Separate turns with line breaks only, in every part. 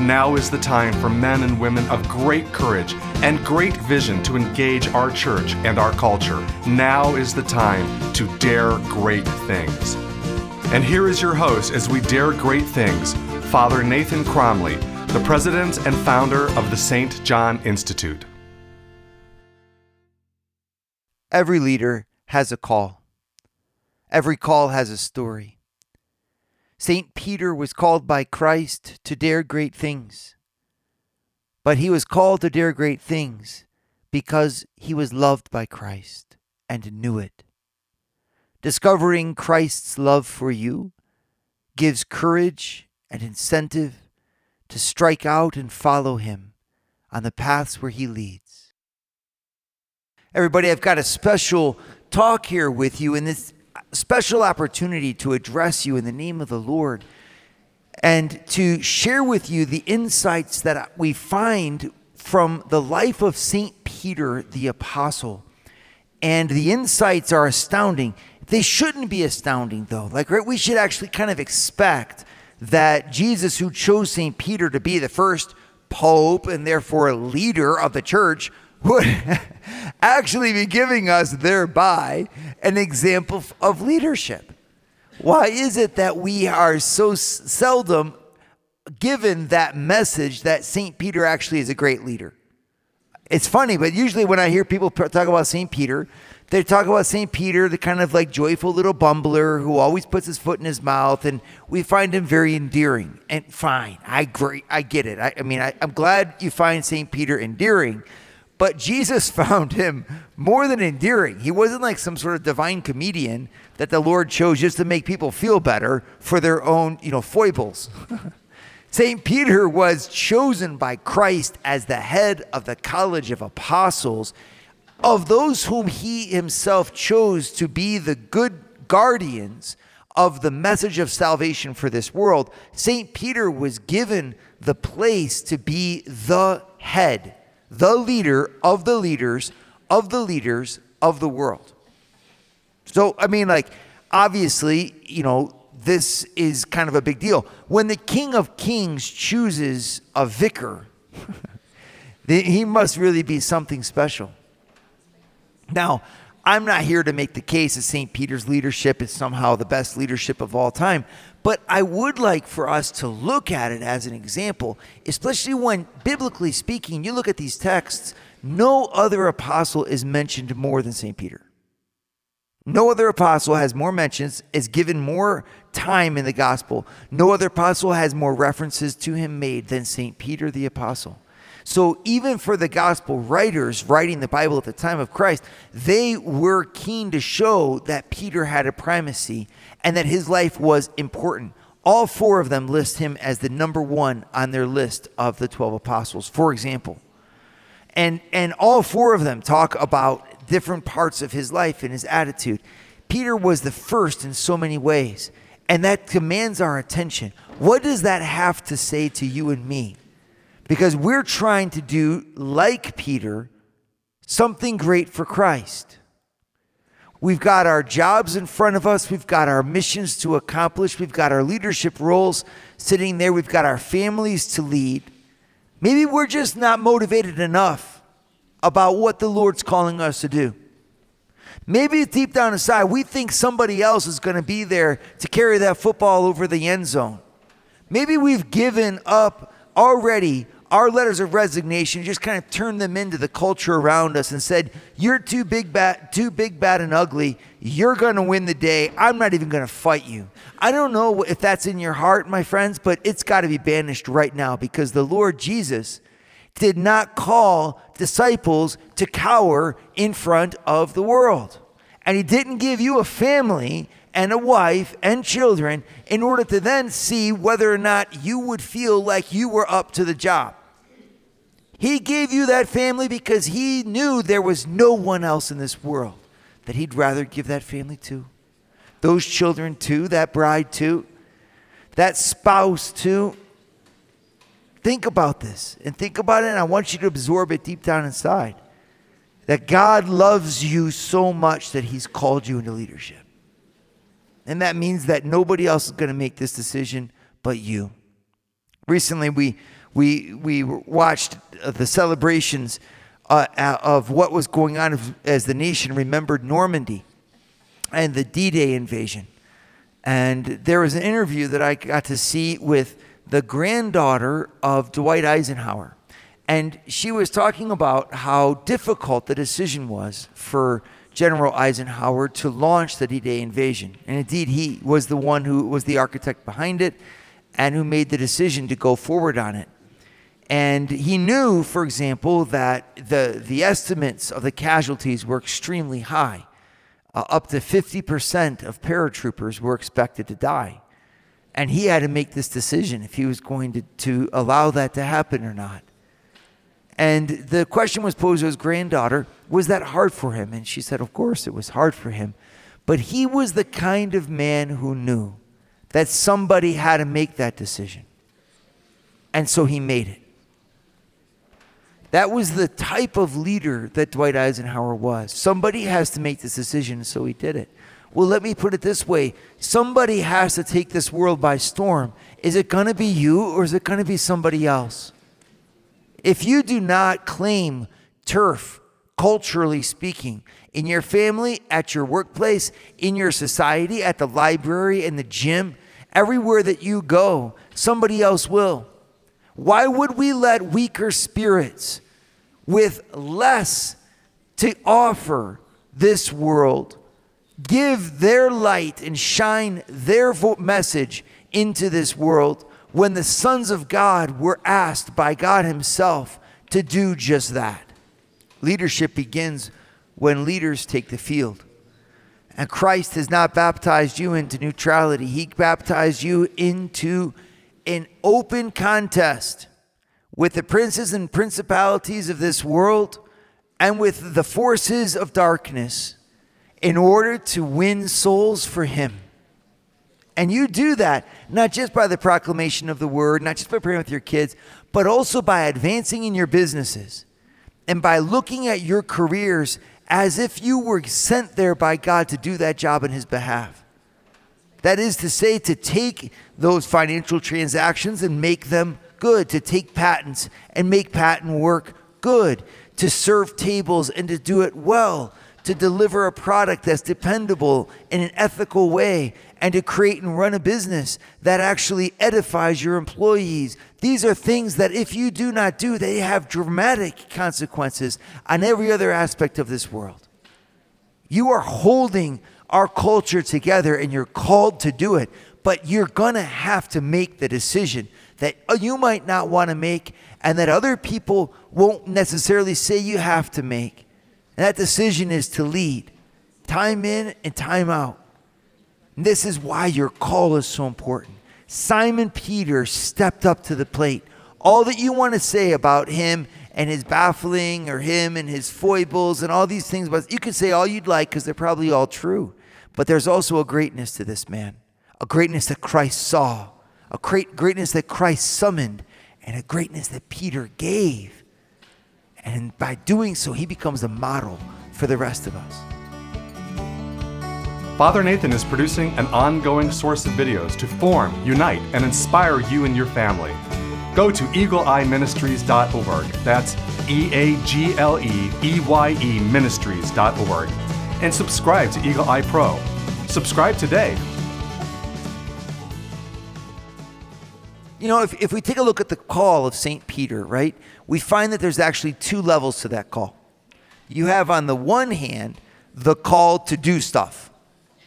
Now is the time for men and women of great courage and great vision to engage our church and our culture. Now is the time to dare great things. And here is your host as we dare great things, Father Nathan Cromly, the president and founder of the St. John Institute.
Every leader has a call. Every call has a story. St. Peter was called by Christ to dare great things. But he was called to dare great things because he was loved by Christ and knew it. Discovering Christ's love for you gives courage and incentive to strike out and follow him on the paths where he leads. Everybody, I've got a special talk here with you in this special opportunity to address you in the name of the Lord and to share with you the insights that we find from the life of St. Peter the Apostle. And the insights are astounding. They shouldn't be astounding, though. Like, right, we should actually kind of expect that Jesus, who chose St. Peter to be the first pope and therefore leader of the church, would actually be giving us thereby an example of leadership. Why is it that we are so seldom given that message that St. Peter actually is a great leader? It's funny, but usually when I hear people talk about St. Peter, they talk about St. Peter, the kind of like joyful little bumbler who always puts his foot in his mouth, and we find him very endearing. And fine, I agree, I get it. I, I mean, I, I'm glad you find St. Peter endearing. But Jesus found him more than endearing. He wasn't like some sort of divine comedian that the Lord chose just to make people feel better for their own, you know, foibles. St. Peter was chosen by Christ as the head of the college of apostles of those whom he himself chose to be the good guardians of the message of salvation for this world. St. Peter was given the place to be the head the leader of the leaders of the leaders of the world. So, I mean, like, obviously, you know, this is kind of a big deal. When the King of Kings chooses a vicar, he must really be something special. Now, I'm not here to make the case that St. Peter's leadership is somehow the best leadership of all time, but I would like for us to look at it as an example, especially when, biblically speaking, you look at these texts, no other apostle is mentioned more than St. Peter. No other apostle has more mentions, is given more time in the gospel. No other apostle has more references to him made than St. Peter the apostle. So even for the gospel writers writing the Bible at the time of Christ, they were keen to show that Peter had a primacy and that his life was important. All four of them list him as the number one on their list of the 12 apostles, for example. And, and all four of them talk about different parts of his life and his attitude. Peter was the first in so many ways, and that commands our attention. What does that have to say to you and me? Because we're trying to do, like Peter, something great for Christ. We've got our jobs in front of us. We've got our missions to accomplish. We've got our leadership roles sitting there. We've got our families to lead. Maybe we're just not motivated enough about what the Lord's calling us to do. Maybe deep down inside, we think somebody else is going to be there to carry that football over the end zone. Maybe we've given up already our letters of resignation just kind of turned them into the culture around us and said, "You're too big, bad, too big, bad, and ugly. You're going to win the day. I'm not even going to fight you." I don't know if that's in your heart, my friends, but it's got to be banished right now because the Lord Jesus did not call disciples to cower in front of the world, and He didn't give you a family and a wife and children in order to then see whether or not you would feel like you were up to the job. He gave you that family because He knew there was no one else in this world that he'd rather give that family to, those children to, that bride to, that spouse to. Think about this and think about it, and I want you to absorb it deep down inside. That God loves you so much that He's called you into leadership. And that means that nobody else is going to make this decision but you. Recently, we, we, we watched the celebrations uh, of what was going on as the nation remembered Normandy and the D Day invasion. And there was an interview that I got to see with the granddaughter of Dwight Eisenhower. And she was talking about how difficult the decision was for General Eisenhower to launch the D Day invasion. And indeed, he was the one who was the architect behind it and who made the decision to go forward on it. And he knew, for example, that the, the estimates of the casualties were extremely high. Uh, up to 50% of paratroopers were expected to die. And he had to make this decision if he was going to, to allow that to happen or not. And the question was posed to his granddaughter Was that hard for him? And she said, Of course, it was hard for him. But he was the kind of man who knew that somebody had to make that decision. And so he made it. That was the type of leader that Dwight Eisenhower was. Somebody has to make this decision, so he did it. Well, let me put it this way somebody has to take this world by storm. Is it going to be you or is it going to be somebody else? If you do not claim turf, culturally speaking, in your family, at your workplace, in your society, at the library, in the gym, everywhere that you go, somebody else will. Why would we let weaker spirits with less to offer this world give their light and shine their message into this world when the sons of God were asked by God Himself to do just that? Leadership begins when leaders take the field. And Christ has not baptized you into neutrality, He baptized you into an open contest with the princes and principalities of this world and with the forces of darkness in order to win souls for Him. And you do that not just by the proclamation of the word, not just by praying with your kids, but also by advancing in your businesses and by looking at your careers as if you were sent there by God to do that job in His behalf. That is to say, to take those financial transactions and make them good, to take patents and make patent work good, to serve tables and to do it well, to deliver a product that's dependable in an ethical way, and to create and run a business that actually edifies your employees. These are things that if you do not do, they have dramatic consequences on every other aspect of this world. You are holding our culture together and you're called to do it, but you're going to have to make the decision that uh, you might not want to make and that other people won't necessarily say you have to make. And that decision is to lead time in and time out. And this is why your call is so important. Simon Peter stepped up to the plate. All that you want to say about him and his baffling or him and his foibles and all these things, but you can say all you'd like because they're probably all true. But there's also a greatness to this man, a greatness that Christ saw, a great greatness that Christ summoned, and a greatness that Peter gave. And by doing so, he becomes a model for the rest of us.
Father Nathan is producing an ongoing source of videos to form, unite, and inspire you and your family. Go to eagleeyeministries.org. That's E A G L E E Y E ministries.org and subscribe to Eagle Eye Pro. Subscribe today.
You know, if, if we take a look at the call of St. Peter, right, we find that there's actually two levels to that call. You have, on the one hand, the call to do stuff,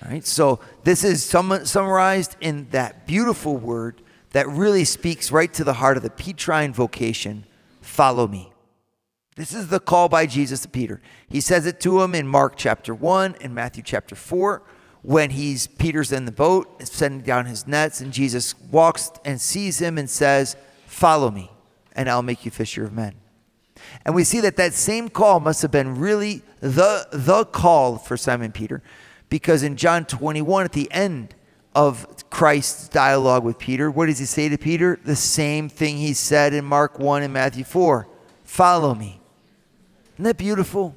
right? So this is sum- summarized in that beautiful word that really speaks right to the heart of the Petrine vocation follow me. This is the call by Jesus to Peter. He says it to him in Mark chapter 1 and Matthew chapter 4 when he's Peter's in the boat sending down his nets and Jesus walks and sees him and says, "Follow me, and I'll make you fisher of men." And we see that that same call must have been really the, the call for Simon Peter because in John 21, at the end of Christ's dialogue with Peter, what does he say to Peter? The same thing he said in Mark 1 and Matthew 4 Follow me. Isn't that beautiful?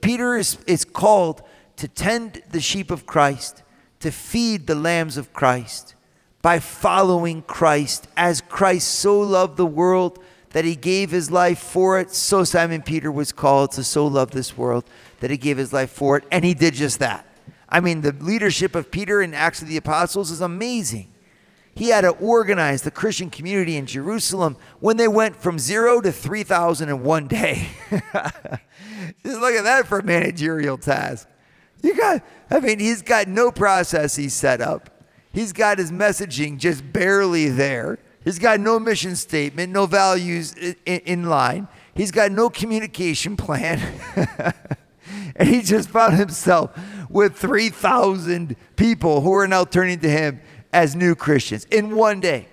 Peter is, is called to tend the sheep of Christ, to feed the lambs of Christ by following Christ. As Christ so loved the world that he gave his life for it, so Simon Peter was called to so love this world that he gave his life for it, and he did just that. I mean, the leadership of Peter in Acts of the Apostles is amazing. He had to organize the Christian community in Jerusalem when they went from zero to 3,000 in one day. Just look at that for a managerial task. You got, I mean, he's got no process he's set up. He's got his messaging just barely there. He's got no mission statement, no values in, in line. He's got no communication plan. and he just found himself with 3,000 people who are now turning to him as new Christians in one day.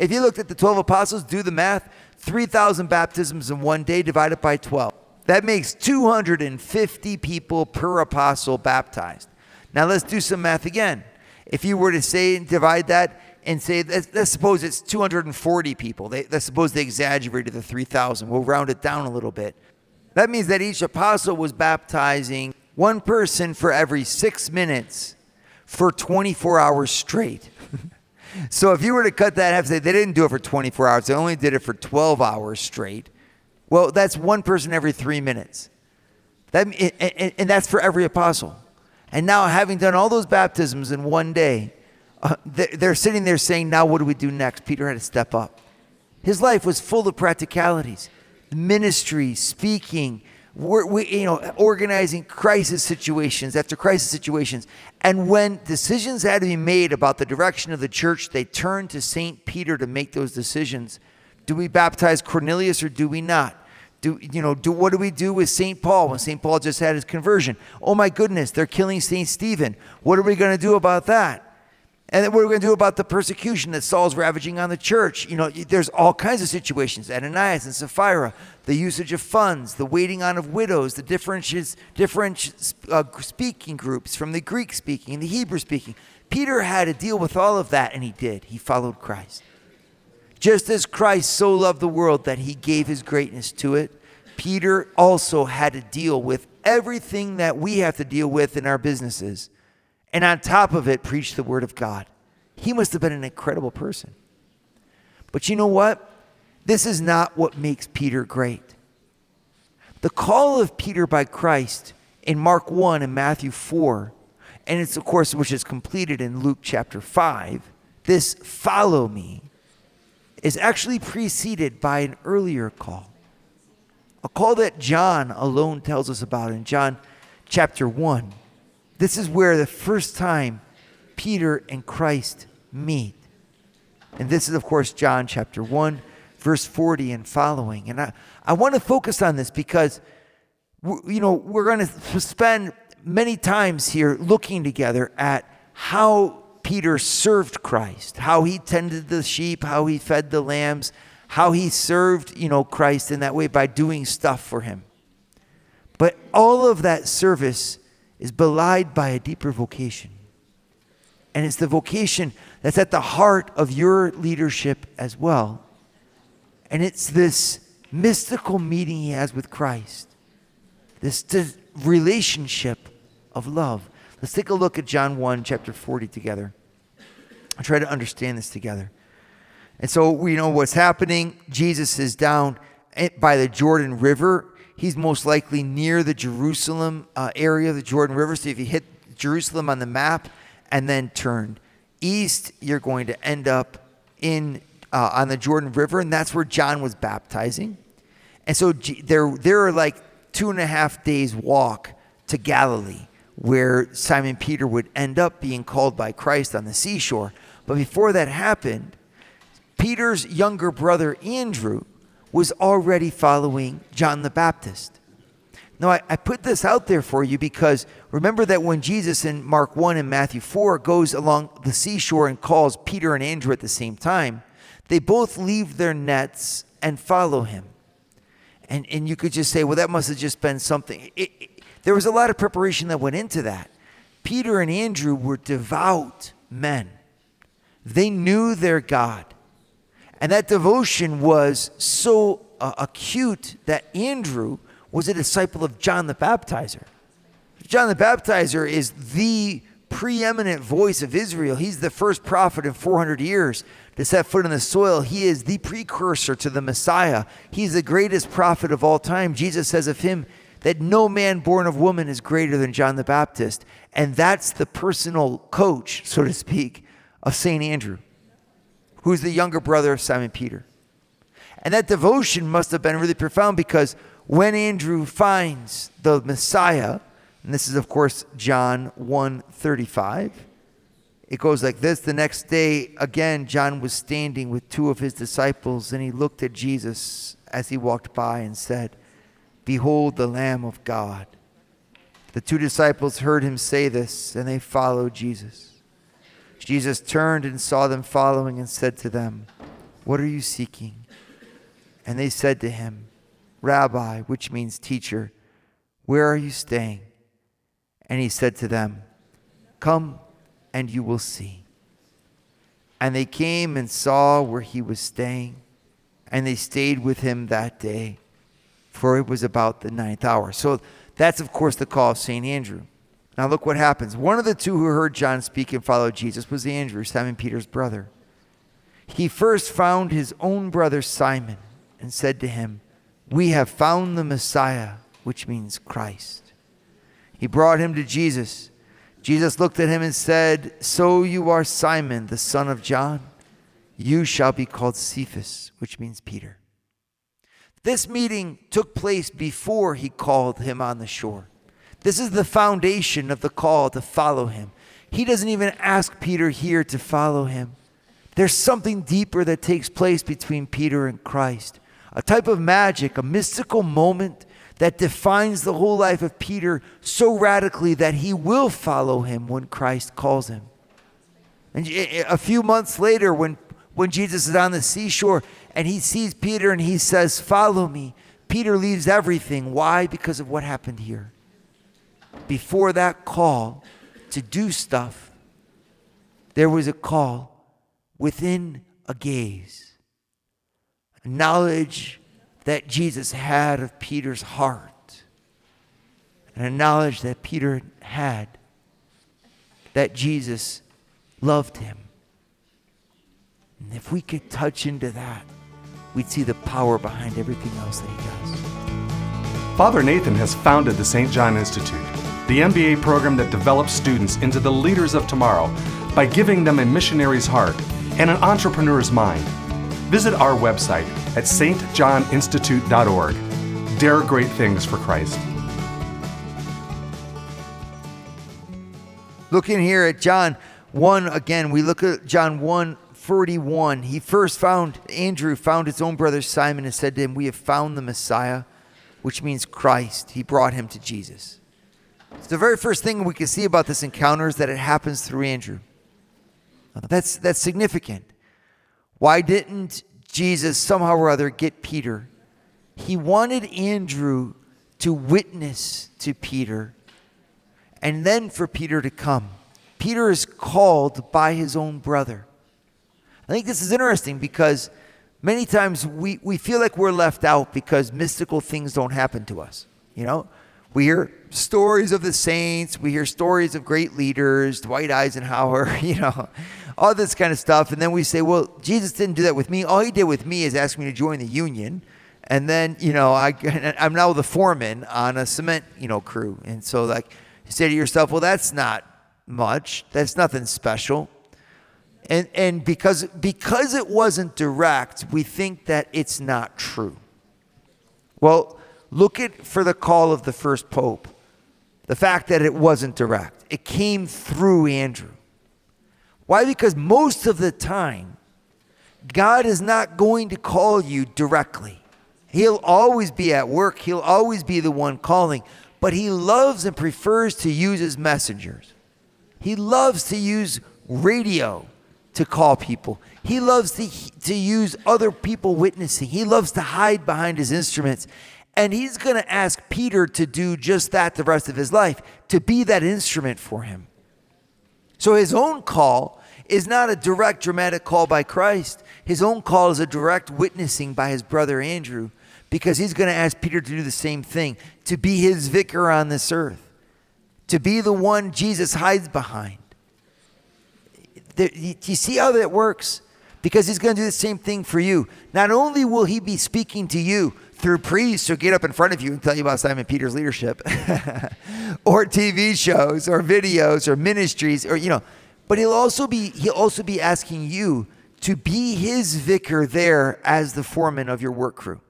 If you looked at the 12 apostles, do the math 3,000 baptisms in one day divided by 12. That makes 250 people per apostle baptized. Now let's do some math again. If you were to say and divide that and say let's, let's suppose it's 240 people. They, let's suppose they exaggerated the 3,000. We'll round it down a little bit. That means that each apostle was baptizing one person for every six minutes for 24 hours straight. so if you were to cut that half, say they didn't do it for 24 hours, they only did it for 12 hours straight. Well, that's one person every three minutes. That, and, and that's for every apostle. And now, having done all those baptisms in one day, uh, they're sitting there saying, Now what do we do next? Peter had to step up. His life was full of practicalities ministry, speaking, we're, we, you know, organizing crisis situations after crisis situations. And when decisions had to be made about the direction of the church, they turned to St. Peter to make those decisions. Do we baptize Cornelius or do we not? Do, you know, do, what do we do with St. Paul when St. Paul just had his conversion? Oh my goodness, they're killing St. Stephen. What are we going to do about that? And then what are we going to do about the persecution that Saul's ravaging on the church? You know, there's all kinds of situations. Ananias and Sapphira, the usage of funds, the waiting on of widows, the different, different uh, speaking groups from the Greek speaking and the Hebrew speaking. Peter had to deal with all of that, and he did. He followed Christ. Just as Christ so loved the world that he gave his greatness to it, Peter also had to deal with everything that we have to deal with in our businesses. And on top of it, preach the word of God. He must have been an incredible person. But you know what? This is not what makes Peter great. The call of Peter by Christ in Mark 1 and Matthew 4, and it's, of course, which is completed in Luke chapter 5, this follow me, is actually preceded by an earlier call. A call that John alone tells us about in John chapter 1. This is where the first time Peter and Christ meet. And this is, of course, John chapter 1 verse 40 and following. And I, I want to focus on this because, you know, we're going to spend many times here looking together at how Peter served Christ, how he tended the sheep, how he fed the lambs, how he served, you know, Christ in that way by doing stuff for him. But all of that service is belied by a deeper vocation. And it's the vocation that's at the heart of your leadership as well. And it's this mystical meeting he has with Christ, this relationship of love. Let's take a look at John 1, chapter 40 together. I'll try to understand this together. And so we know what's happening. Jesus is down eh, by the Jordan River. He's most likely near the Jerusalem uh, area the Jordan River. So if you hit Jerusalem on the map and then turn east, you're going to end up in uh, on the Jordan River, and that's where John was baptizing. And so there, there are like two and a half days walk to Galilee, where Simon Peter would end up being called by Christ on the seashore. But before that happened, Peter's younger brother Andrew was already following John the Baptist. Now, I, I, put this out there for you because remember that when Jesus in Mark 1 and Matthew 4 goes along the seashore and calls Peter and Andrew at the same time, they both leave their nets and follow him. And, and you could just say, well, that must have just been something. It, it, there was a lot of preparation that went into that. Peter and Andrew were devout men, they knew their God. And that devotion was so uh, acute that Andrew was a disciple of John the Baptizer. John the Baptizer is the preeminent voice of Israel. He's the first prophet in 400 years to set foot in the soil. He is the precursor to the Messiah. He's the greatest prophet of all time. Jesus says of him that no man born of woman is greater than John the Baptist. And that's the personal coach, so to speak, of St. Andrew, who's the younger brother of Simon Peter. And that devotion must have been really profound because when Andrew finds the Messiah, and this is of course John 1:35, it goes like this, the next day again John was standing with two of his disciples and he looked at Jesus as he walked by and said, "Behold the Lamb of God." The two disciples heard him say this and they followed Jesus. Jesus turned and saw them following and said to them, What are you seeking? And they said to him, Rabbi, which means teacher, where are you staying? And he said to them, Come and you will see. And they came and saw where he was staying, and they stayed with him that day, for it was about the ninth hour. So that's, of course, the call of St. Andrew. Now look what happens. One of the two who heard John speak and followed Jesus was Andrew, Simon Peter's brother. He first found his own brother Simon and said to him, We have found the Messiah, which means Christ. He brought him to Jesus. Jesus looked at him and said, So you are Simon, the son of John. You shall be called Cephas, which means Peter. This meeting took place before he called him on the shore. This is the foundation of the call to follow him. He doesn't even ask Peter here to follow him. There's something deeper that takes place between Peter and Christ a type of magic, a mystical moment that defines the whole life of Peter so radically that he will follow him when Christ calls him. And a few months later, when, when Jesus is on the seashore and he sees Peter and he says, Follow me, Peter leaves everything. Why? Because of what happened here. Before that call to do stuff, there was a call within a gaze a knowledge that Jesus had of Peter's heart, and a knowledge that Peter had that Jesus loved him. And if we could touch into that, we'd see the power behind everything else that he does.
Father Nathan has founded the St. John Institute, the MBA program that develops students into the leaders of tomorrow by giving them a missionary's heart and an entrepreneur's mind Visit our website at stjohninstitute.org. Dare great things for Christ.
Looking here at John 1 again, we look at John 1 41. He first found, Andrew found his own brother Simon and said to him, We have found the Messiah, which means Christ. He brought him to Jesus. The very first thing we can see about this encounter is that it happens through Andrew. That's, that's significant. Why didn't Jesus somehow or other get Peter? He wanted Andrew to witness to Peter and then for Peter to come. Peter is called by his own brother. I think this is interesting because many times we, we feel like we're left out because mystical things don't happen to us. You know, we hear stories of the saints, we hear stories of great leaders, Dwight Eisenhower, you know, all this kind of stuff. And then we say, well, Jesus didn't do that with me. All he did with me is ask me to join the union. And then, you know, I, I'm now the foreman on a cement, you know, crew. And so, like, you say to yourself, well, that's not much. That's nothing special. And, and because, because it wasn't direct, we think that it's not true. Well, look at for the call of the first pope. The fact that it wasn't direct. It came through Andrew. Why? Because most of the time, God is not going to call you directly. He'll always be at work, He'll always be the one calling, but He loves and prefers to use His messengers. He loves to use radio to call people. He loves to, to use other people witnessing. He loves to hide behind his instruments. And he's going to ask Peter to do just that the rest of his life, to be that instrument for him. So his own call is not a direct dramatic call by Christ. His own call is a direct witnessing by his brother Andrew because he's going to ask Peter to do the same thing, to be his vicar on this earth, to be the one Jesus hides behind. Do you see how that works? Because he's going to do the same thing for you. Not only will he be speaking to you through priests who get up in front of you and tell you about Simon Peter's leadership, or TV shows, or videos, or ministries, or you know, but he'll also be he'll also be asking you to be his vicar there as the foreman of your work crew.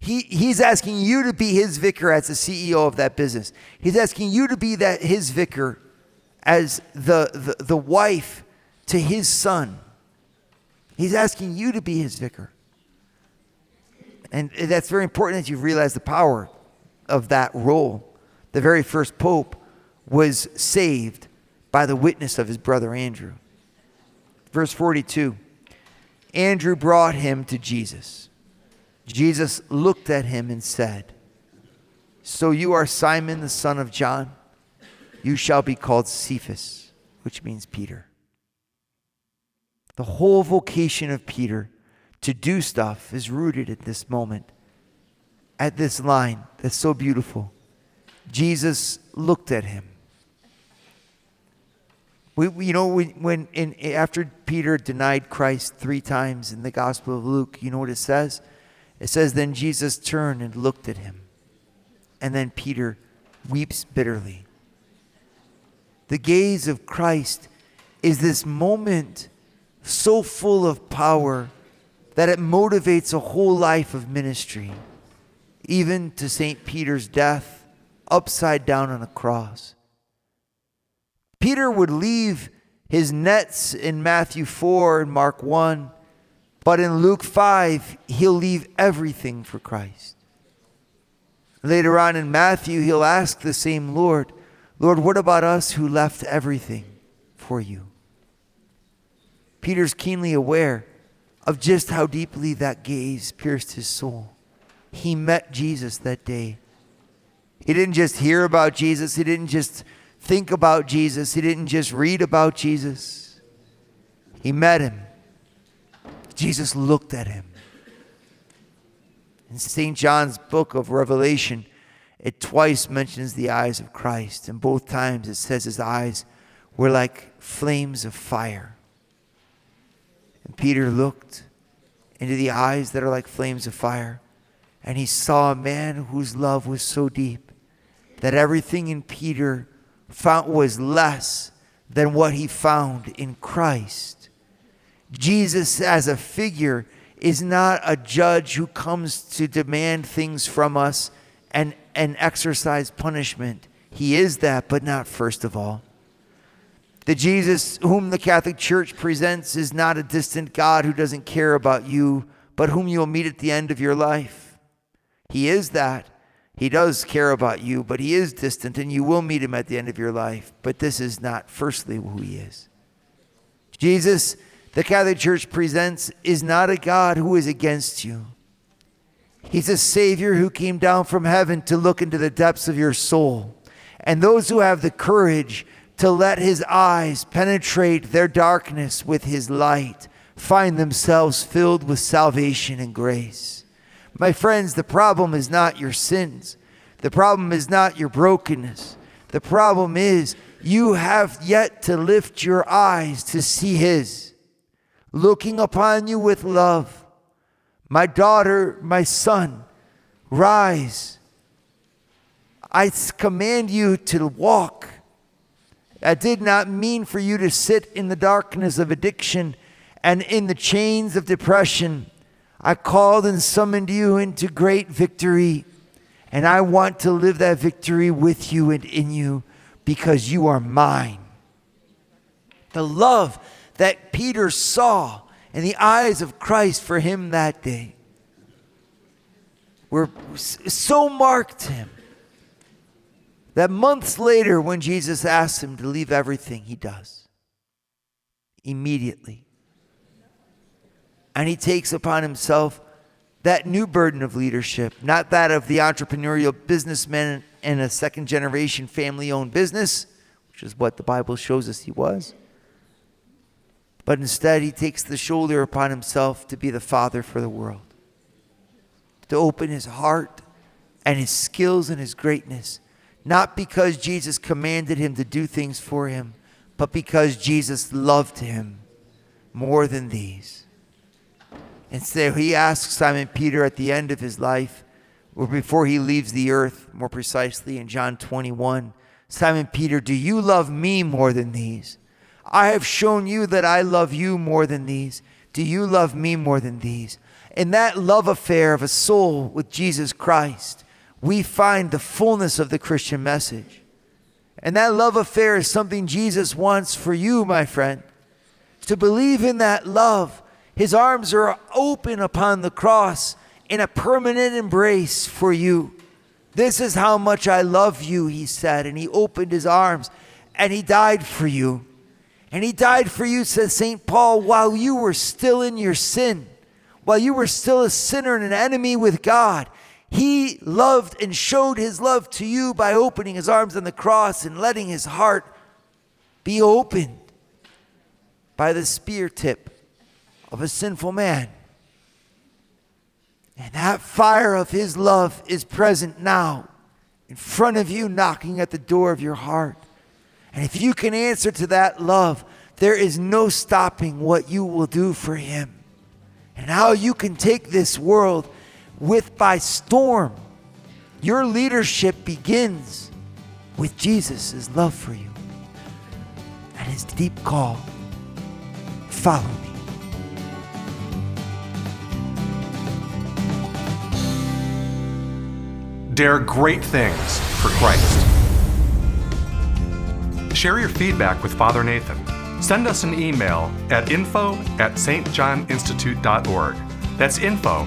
He, he's asking you to be his vicar as the CEO of that business. He's asking you to be that his vicar as the, the, the wife to his son. He's asking you to be his vicar. And that's very important that you realize the power of that role. The very first pope was saved by the witness of his brother Andrew. Verse 42 Andrew brought him to Jesus. Jesus looked at him and said, So you are Simon the son of John? You shall be called Cephas, which means Peter. The whole vocation of Peter to do stuff is rooted at this moment, at this line that's so beautiful. Jesus looked at him we, we you know, when, when in, after Peter denied Christ three times in the Gospel of Luke, you know what it says? It says, Then Jesus turned and looked at him. And then Peter weeps bitterly. The gaze of Christ is this moment so full of power that it motivates a whole life of ministry, even to St. Peter's death upside down on a cross. Peter would leave his nets in Matthew 4 and Mark 1, but in Luke 5, he'll leave everything for Christ. Later on in Matthew, he'll ask the same Lord, Lord, what about us who left everything for you? Peter's keenly aware of just how deeply that gaze pierced his soul. He met Jesus that day. He didn't just hear about Jesus, he didn't just think about Jesus. He didn't just read about Jesus, he met him. Jesus looked at him. In St. John's book of Revelation, it twice mentions the eyes of Christ, and both times it says his eyes were like flames of fire. And Peter looked into the eyes that are like flames of fire, and he saw a man whose love was so deep that everything in Peter found was less than what he found in Christ. Jesus, as a figure, is not a judge who comes to demand things from us and, and exercise punishment. He is that, but not first of all. The Jesus whom the Catholic Church presents is not a distant God who doesn't care about you, but whom you'll meet at the end of your life. He is that, he does care about you, but he is distant and you will meet him at the end of your life. But this is not, firstly, who he is. Jesus, the Catholic Church presents, is not a God who is against you. He's a Savior who came down from heaven to look into the depths of your soul. And those who have the courage to let his eyes penetrate their darkness with his light find themselves filled with salvation and grace. My friends, the problem is not your sins. The problem is not your brokenness. The problem is you have yet to lift your eyes to see His, looking upon you with love. My daughter, my son, rise. I command you to walk. I did not mean for you to sit in the darkness of addiction and in the chains of depression I called and summoned you into great victory, and I want to live that victory with you and in you because you are mine. The love that Peter saw in the eyes of Christ for him that day were so marked him that months later, when Jesus asks him to leave everything, he does immediately and he takes upon himself that new burden of leadership, not that of the entrepreneurial businessman in a second generation family owned business, which is what the Bible shows us he was. But instead, he takes the shoulder upon himself to be the father for the world, to open his heart and his skills and his greatness, not because Jesus commanded him to do things for him, but because Jesus loved him more than these. And so he asks Simon Peter at the end of his life, or before he leaves the earth, more precisely in John 21, Simon Peter, do you love me more than these? I have shown you that I love you more than these. Do you love me more than these? In that love affair of a soul with Jesus Christ, we find the fullness of the Christian message. And that love affair is something Jesus wants for you, my friend. To believe in that love, his arms are open upon the cross in a permanent embrace for you. This is how much I love you, he said. And he opened his arms and he died for you. And he died for you, says St. Paul, while you were still in your sin, while you were still a sinner and an enemy with God. He loved and showed his love to you by opening his arms on the cross and letting his heart be opened by the spear tip of a sinful man. And that fire of his love is present now in front of you, knocking at the door of your heart. And if you can answer to that love, there is no stopping what you will do for him and how you can take this world with by storm. Your leadership begins with Jesus' love for you and his deep call follow me.
Dare great things for Christ. Share your feedback with Father Nathan. Send us an email at info at stjohninstitute.org. That's info